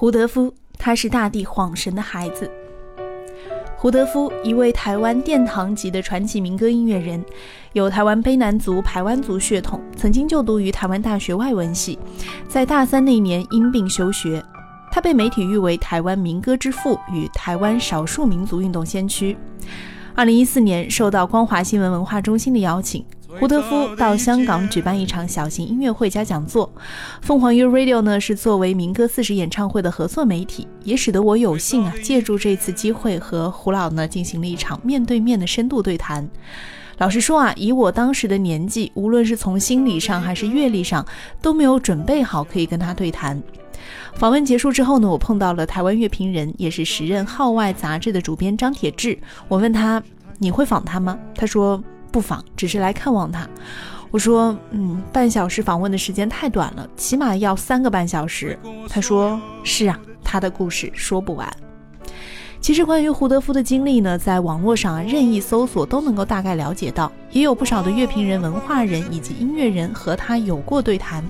胡德夫，他是大地晃神的孩子。胡德夫，一位台湾殿堂级的传奇民歌音乐人，有台湾卑南族、排湾族血统，曾经就读于台湾大学外文系，在大三那年因病休学。他被媒体誉为台湾民歌之父与台湾少数民族运动先驱。二零一四年，受到光华新闻文化中心的邀请。胡德夫到香港举办一场小型音乐会加讲座。凤凰 U Radio 呢是作为民歌四十演唱会的合作媒体，也使得我有幸啊借助这次机会和胡老呢进行了一场面对面的深度对谈。老实说啊，以我当时的年纪，无论是从心理上还是阅历上，都没有准备好可以跟他对谈。访问结束之后呢，我碰到了台湾乐评人，也是时任《号外》杂志的主编张铁志。我问他：“你会访他吗？”他说。不妨，只是来看望他。我说，嗯，半小时访问的时间太短了，起码要三个半小时。他说，是啊，他的故事说不完。其实关于胡德夫的经历呢，在网络上任意搜索都能够大概了解到，也有不少的乐评人、文化人以及音乐人和他有过对谈。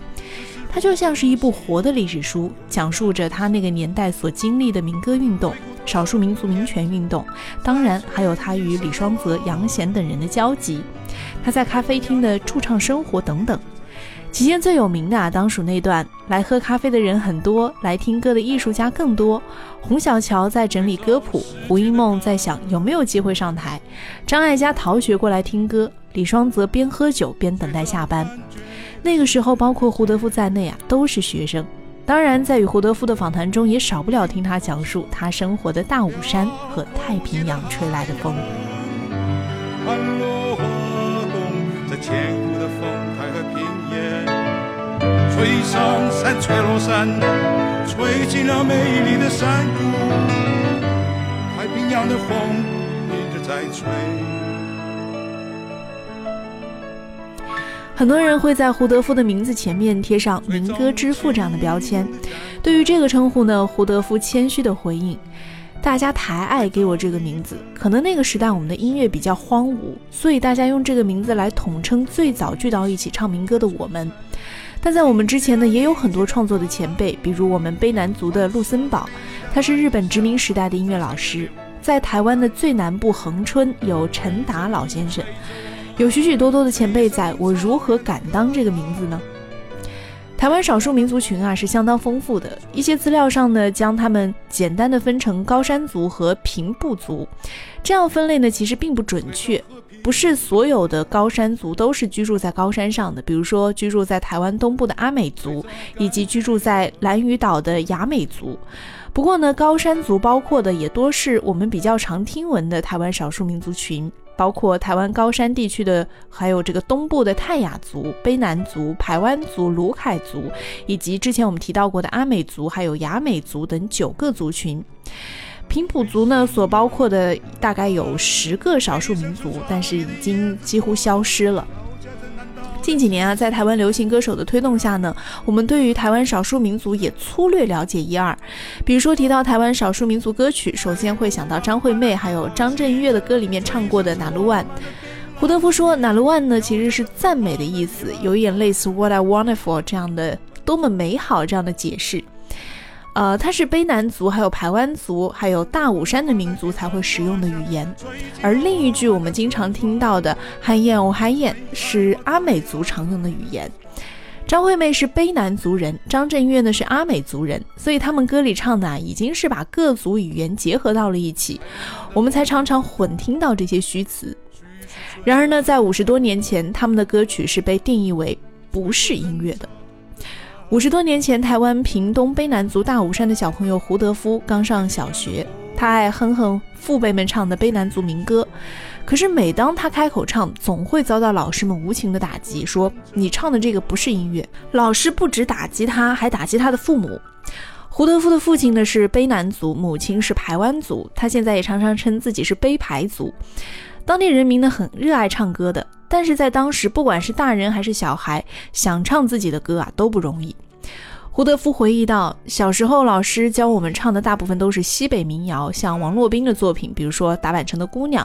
他就像是一部活的历史书，讲述着他那个年代所经历的民歌运动。少数民族民权运动，当然还有他与李双泽、杨贤等人的交集，他在咖啡厅的驻唱生活等等。其间最有名的啊，当属那段来喝咖啡的人很多，来听歌的艺术家更多。洪小乔在整理歌谱，胡因梦在想有没有机会上台，张艾嘉逃学过来听歌，李双泽边喝酒边等待下班。那个时候，包括胡德夫在内啊，都是学生。当然，在与胡德夫的访谈中，也少不了听他讲述他生活的大武山和太平洋吹来的风。吹上山，吹落山，吹进了美丽的山谷。太平洋的风一直在吹。很多人会在胡德夫的名字前面贴上“民歌之父”这样的标签。对于这个称呼呢，胡德夫谦虚的回应：“大家抬爱给我这个名字，可能那个时代我们的音乐比较荒芜，所以大家用这个名字来统称最早聚到一起唱民歌的我们。但在我们之前呢，也有很多创作的前辈，比如我们卑南族的陆森堡，他是日本殖民时代的音乐老师。在台湾的最南部恒春有陈达老先生。”有许许多多的前辈在，我如何敢当这个名字呢？台湾少数民族群啊是相当丰富的，一些资料上呢将他们简单的分成高山族和平埔族，这样分类呢其实并不准确，不是所有的高山族都是居住在高山上的，比如说居住在台湾东部的阿美族，以及居住在兰屿岛的雅美族。不过呢，高山族包括的也多是我们比较常听闻的台湾少数民族群。包括台湾高山地区的，还有这个东部的泰雅族、卑南族、排湾族、鲁凯族，以及之前我们提到过的阿美族、还有雅美族等九个族群。平埔族呢，所包括的大概有十个少数民族，但是已经几乎消失了。近几年啊，在台湾流行歌手的推动下呢，我们对于台湾少数民族也粗略了解一二。比如说提到台湾少数民族歌曲，首先会想到张惠妹，还有张震岳的歌里面唱过的《哪路万》。胡德夫说，《哪路万》呢其实是赞美的意思，有一点类似 What I Wonderful 这样的多么美好这样的解释。呃，它是卑南族、还有排湾族、还有大武山的民族才会使用的语言，而另一句我们经常听到的“嗨燕哦嗨燕”是阿美族常用的语言。张惠妹是卑南族人，张震岳呢是阿美族人，所以他们歌里唱的啊已经是把各族语言结合到了一起，我们才常常混听到这些虚词。然而呢，在五十多年前，他们的歌曲是被定义为不是音乐的。五十多年前，台湾屏东卑南族大武山的小朋友胡德夫刚上小学，他爱哼哼父辈们唱的卑南族民歌。可是每当他开口唱，总会遭到老师们无情的打击，说你唱的这个不是音乐。老师不止打击他，还打击他的父母。胡德夫的父亲呢是卑南族，母亲是排湾族，他现在也常常称自己是卑排族。当地人民呢很热爱唱歌的。但是在当时，不管是大人还是小孩，想唱自己的歌啊都不容易。胡德夫回忆到，小时候老师教我们唱的大部分都是西北民谣，像王洛宾的作品，比如说《打板城的姑娘》。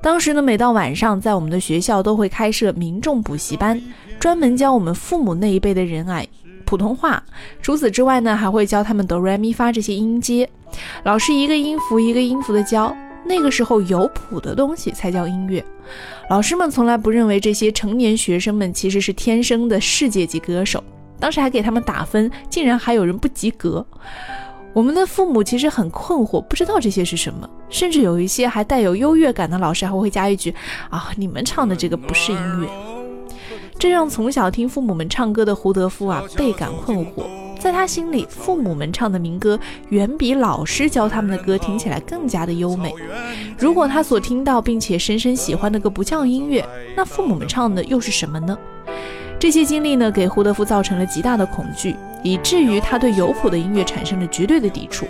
当时呢，每到晚上，在我们的学校都会开设民众补习班，专门教我们父母那一辈的人啊普通话。除此之外呢，还会教他们哆来咪发这些音阶。老师一个音符一个音符的教。那个时候有谱的东西才叫音乐。老师们从来不认为这些成年学生们其实是天生的世界级歌手。当时还给他们打分，竟然还有人不及格。我们的父母其实很困惑，不知道这些是什么，甚至有一些还带有优越感的老师还会加一句：“啊，你们唱的这个不是音乐。”这让从小听父母们唱歌的胡德夫啊倍感困惑。在他心里，父母们唱的民歌远比老师教他们的歌听起来更加的优美。如果他所听到并且深深喜欢的歌不叫音乐，那父母们唱的又是什么呢？这些经历呢，给胡德夫造成了极大的恐惧，以至于他对有谱的音乐产生了绝对的抵触。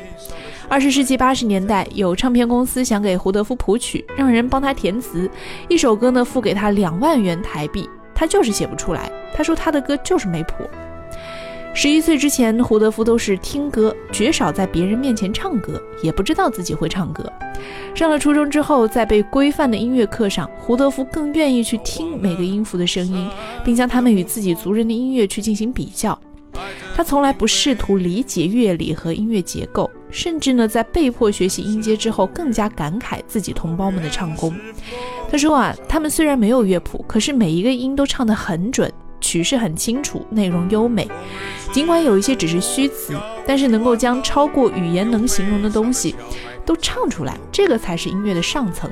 二十世纪八十年代，有唱片公司想给胡德夫谱曲，让人帮他填词，一首歌呢付给他两万元台币，他就是写不出来。他说他的歌就是没谱。十一岁之前，胡德夫都是听歌，绝少在别人面前唱歌，也不知道自己会唱歌。上了初中之后，在被规范的音乐课上，胡德夫更愿意去听每个音符的声音，并将它们与自己族人的音乐去进行比较。他从来不试图理解乐理和音乐结构，甚至呢，在被迫学习音阶之后，更加感慨自己同胞们的唱功。他说啊，他们虽然没有乐谱，可是每一个音都唱得很准。曲式很清楚，内容优美。尽管有一些只是虚词，但是能够将超过语言能形容的东西都唱出来，这个才是音乐的上层。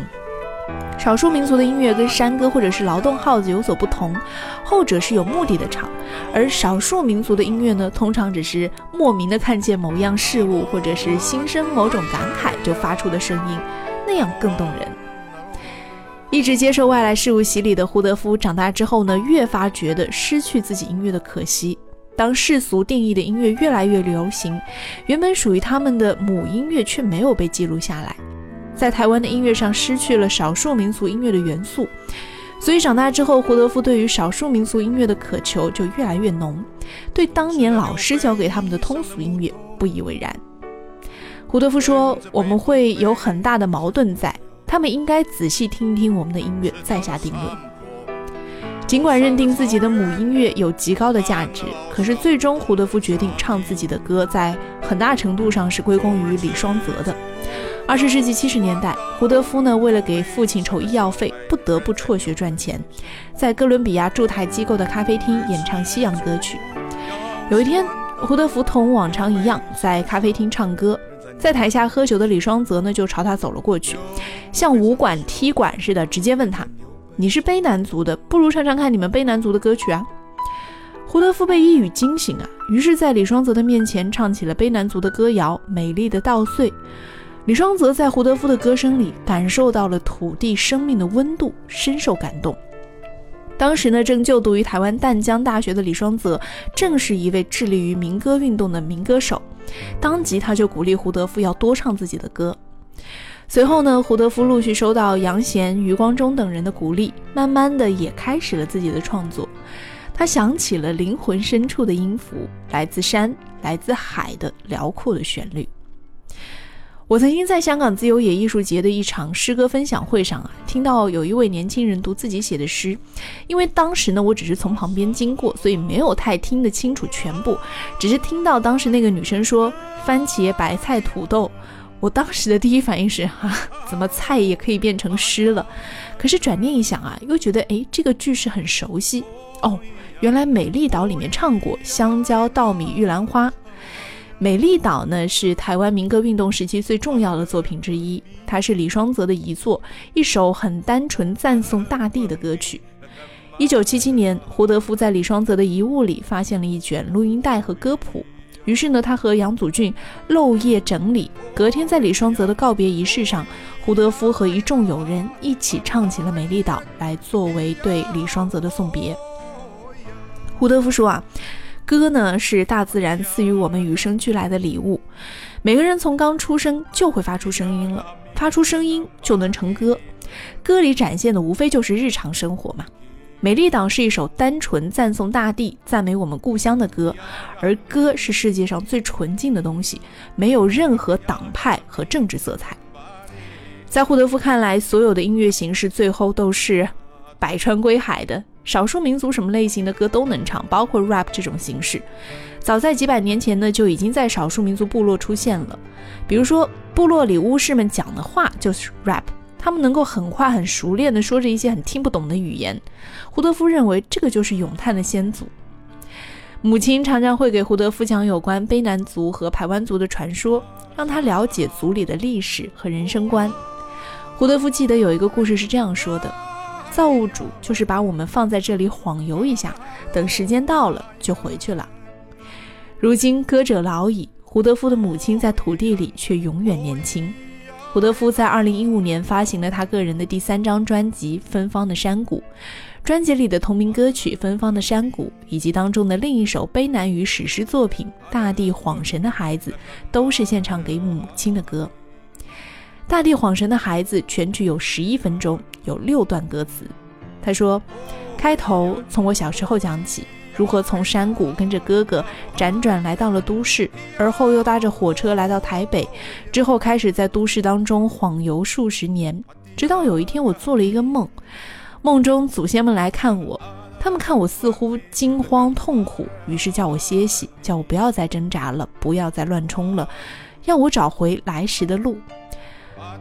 少数民族的音乐跟山歌或者是劳动号子有所不同，后者是有目的的唱，而少数民族的音乐呢，通常只是莫名的看见某样事物，或者是心生某种感慨就发出的声音，那样更动人。一直接受外来事物洗礼的胡德夫，长大之后呢，越发觉得失去自己音乐的可惜。当世俗定义的音乐越来越流行，原本属于他们的母音乐却没有被记录下来，在台湾的音乐上失去了少数民族音乐的元素。所以长大之后，胡德夫对于少数民族音乐的渴求就越来越浓，对当年老师教给他们的通俗音乐不以为然。胡德夫说：“我们会有很大的矛盾在。”他们应该仔细听一听我们的音乐，再下定论。尽管认定自己的母音乐有极高的价值，可是最终胡德夫决定唱自己的歌，在很大程度上是归功于李双泽的。二十世纪七十年代，胡德夫呢为了给父亲筹医药费，不得不辍学赚钱，在哥伦比亚驻台机构的咖啡厅演唱西洋歌曲。有一天，胡德夫同往常一样在咖啡厅唱歌。在台下喝酒的李双泽呢，就朝他走了过去，像武馆踢馆似的，直接问他：“你是卑南族的，不如唱唱看你们卑南族的歌曲啊？”胡德夫被一语惊醒啊，于是，在李双泽的面前唱起了卑南族的歌谣《美丽的稻穗》。李双泽在胡德夫的歌声里感受到了土地生命的温度，深受感动。当时呢，正就读于台湾淡江大学的李双泽，正是一位致力于民歌运动的民歌手。当即，他就鼓励胡德夫要多唱自己的歌。随后呢，胡德夫陆续收到杨贤、余光中等人的鼓励，慢慢的也开始了自己的创作。他想起了灵魂深处的音符，来自山，来自海的辽阔的旋律。我曾经在香港自由野艺术节的一场诗歌分享会上啊，听到有一位年轻人读自己写的诗。因为当时呢，我只是从旁边经过，所以没有太听得清楚全部，只是听到当时那个女生说“番茄、白菜、土豆”。我当时的第一反应是：哈，怎么菜也可以变成诗了？可是转念一想啊，又觉得哎，这个句式很熟悉哦，原来《美丽岛》里面唱过“香蕉、稻米、玉兰花”。美丽岛呢是台湾民歌运动时期最重要的作品之一，它是李双泽的遗作，一首很单纯赞颂大地的歌曲。一九七七年，胡德夫在李双泽的遗物里发现了一卷录音带和歌谱，于是呢，他和杨祖俊漏夜整理。隔天，在李双泽的告别仪式上，胡德夫和一众友人一起唱起了《美丽岛》，来作为对李双泽的送别。胡德夫说啊。歌呢是大自然赐予我们与生俱来的礼物，每个人从刚出生就会发出声音了，发出声音就能成歌。歌里展现的无非就是日常生活嘛。《美丽岛》是一首单纯赞颂大地、赞美我们故乡的歌，而歌是世界上最纯净的东西，没有任何党派和政治色彩。在胡德夫看来，所有的音乐形式最后都是百川归海的，少数民族什么类型的歌都能唱，包括 rap 这种形式。早在几百年前呢，就已经在少数民族部落出现了。比如说，部落里巫师们讲的话就是 rap，他们能够很快很熟练地说着一些很听不懂的语言。胡德夫认为这个就是咏叹的先祖。母亲常常会给胡德夫讲有关卑南族和排湾族的传说，让他了解族里的历史和人生观。胡德夫记得有一个故事是这样说的：造物主就是把我们放在这里晃悠一下，等时间到了就回去了。如今歌者老矣，胡德夫的母亲在土地里却永远年轻。胡德夫在2015年发行了他个人的第三张专辑《芬芳的山谷》，专辑里的同名歌曲《芬芳的山谷》以及当中的另一首悲难与史诗作品《大地晃神的孩子》，都是献唱给母亲的歌。《大地晃神的孩子》全曲有十一分钟，有六段歌词。他说：“开头从我小时候讲起。”如何从山谷跟着哥哥辗转来到了都市，而后又搭着火车来到台北，之后开始在都市当中晃游数十年，直到有一天我做了一个梦，梦中祖先们来看我，他们看我似乎惊慌痛苦，于是叫我歇息，叫我不要再挣扎了，不要再乱冲了，要我找回来时的路。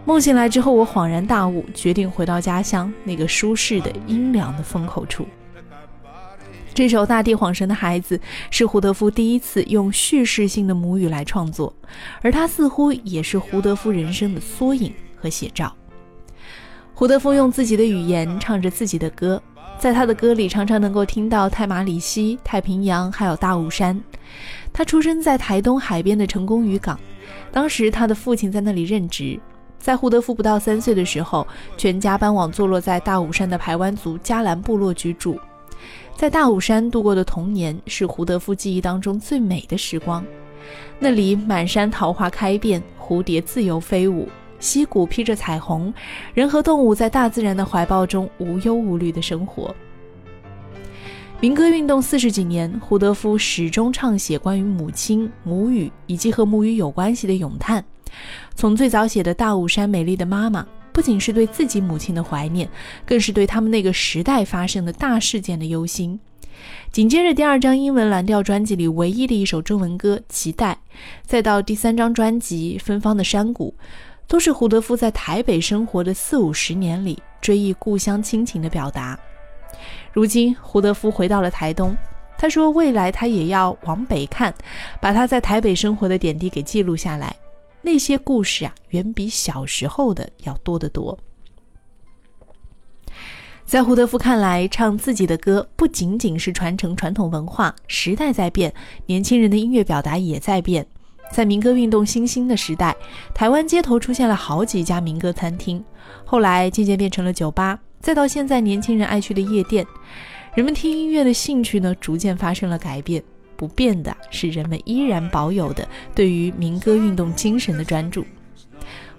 梦醒来之后，我恍然大悟，决定回到家乡那个舒适的阴凉的风口处。这首《大地晃神的孩子》是胡德夫第一次用叙事性的母语来创作，而它似乎也是胡德夫人生的缩影和写照。胡德夫用自己的语言唱着自己的歌，在他的歌里常常能够听到泰马里溪、太平洋，还有大武山。他出生在台东海边的成功渔港，当时他的父亲在那里任职。在胡德夫不到三岁的时候，全家搬往坐落在大武山的排湾族加兰部落居住。在大武山度过的童年是胡德夫记忆当中最美的时光，那里满山桃花开遍，蝴蝶自由飞舞，溪谷披着彩虹，人和动物在大自然的怀抱中无忧无虑的生活。民歌运动四十几年，胡德夫始终唱写关于母亲、母语以及和母语有关系的咏叹，从最早写的大武山美丽的妈妈。不仅是对自己母亲的怀念，更是对他们那个时代发生的大事件的忧心。紧接着，第二张英文蓝调专辑里唯一的一首中文歌《期待》，再到第三张专辑《芬芳的山谷》，都是胡德夫在台北生活的四五十年里追忆故乡亲情的表达。如今，胡德夫回到了台东，他说：“未来他也要往北看，把他在台北生活的点滴给记录下来。”那些故事啊，远比小时候的要多得多。在胡德夫看来，唱自己的歌不仅仅是传承传统文化，时代在变，年轻人的音乐表达也在变。在民歌运动新兴的时代，台湾街头出现了好几家民歌餐厅，后来渐渐变成了酒吧，再到现在年轻人爱去的夜店，人们听音乐的兴趣呢，逐渐发生了改变。不变的是人们依然保有的对于民歌运动精神的专注。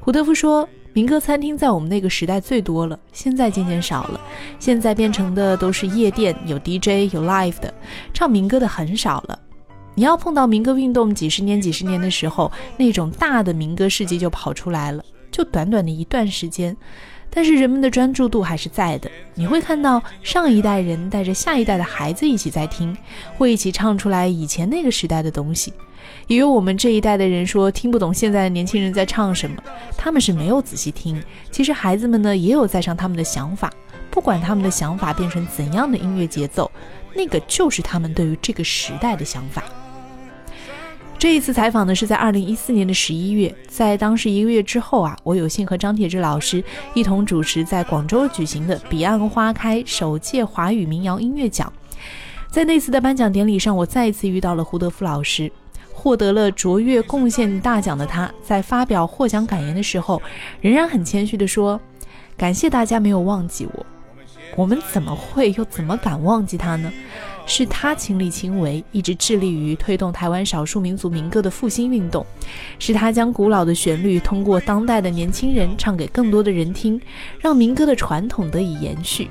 胡德夫说：“民歌餐厅在我们那个时代最多了，现在渐渐少了。现在变成的都是夜店，有 DJ 有 live 的，唱民歌的很少了。你要碰到民歌运动几十年、几十年的时候，那种大的民歌事迹就跑出来了。就短短的一段时间。”但是人们的专注度还是在的，你会看到上一代人带着下一代的孩子一起在听，会一起唱出来以前那个时代的东西。也有我们这一代的人说听不懂现在的年轻人在唱什么，他们是没有仔细听。其实孩子们呢也有在唱他们的想法，不管他们的想法变成怎样的音乐节奏，那个就是他们对于这个时代的想法。这一次采访呢，是在二零一四年的十一月，在当时一个月之后啊，我有幸和张铁志老师一同主持在广州举行的“彼岸花开”首届华语民谣音乐奖。在那次的颁奖典礼上，我再一次遇到了胡德夫老师，获得了卓越贡献大奖的他，在发表获奖感言的时候，仍然很谦虚地说：“感谢大家没有忘记我，我们怎么会又怎么敢忘记他呢？”是他亲力亲为，一直致力于推动台湾少数民族民歌的复兴运动。是他将古老的旋律通过当代的年轻人唱给更多的人听，让民歌的传统得以延续。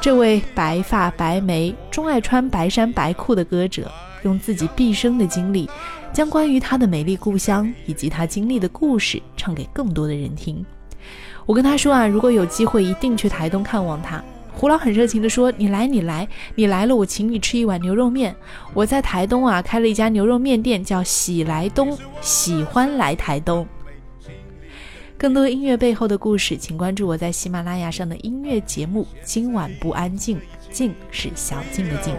这位白发白眉、钟爱穿白衫白裤的歌者，用自己毕生的经历，将关于他的美丽故乡以及他经历的故事唱给更多的人听。我跟他说啊，如果有机会，一定去台东看望他。胡老很热情地说：“你来，你来，你来了，我请你吃一碗牛肉面。我在台东啊开了一家牛肉面店，叫喜来东，喜欢来台东。”更多音乐背后的故事，请关注我在喜马拉雅上的音乐节目。今晚不安静，静是小静的静。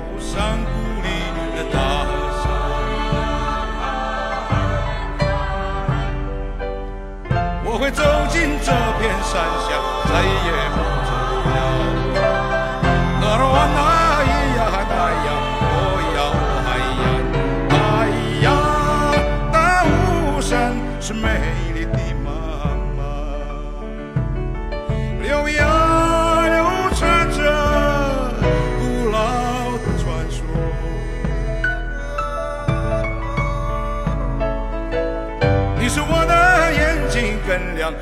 我会走进这片山下，再也不走了。是美丽的妈妈，流呀流传着古老的传说。你是我的眼睛更亮，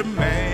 我要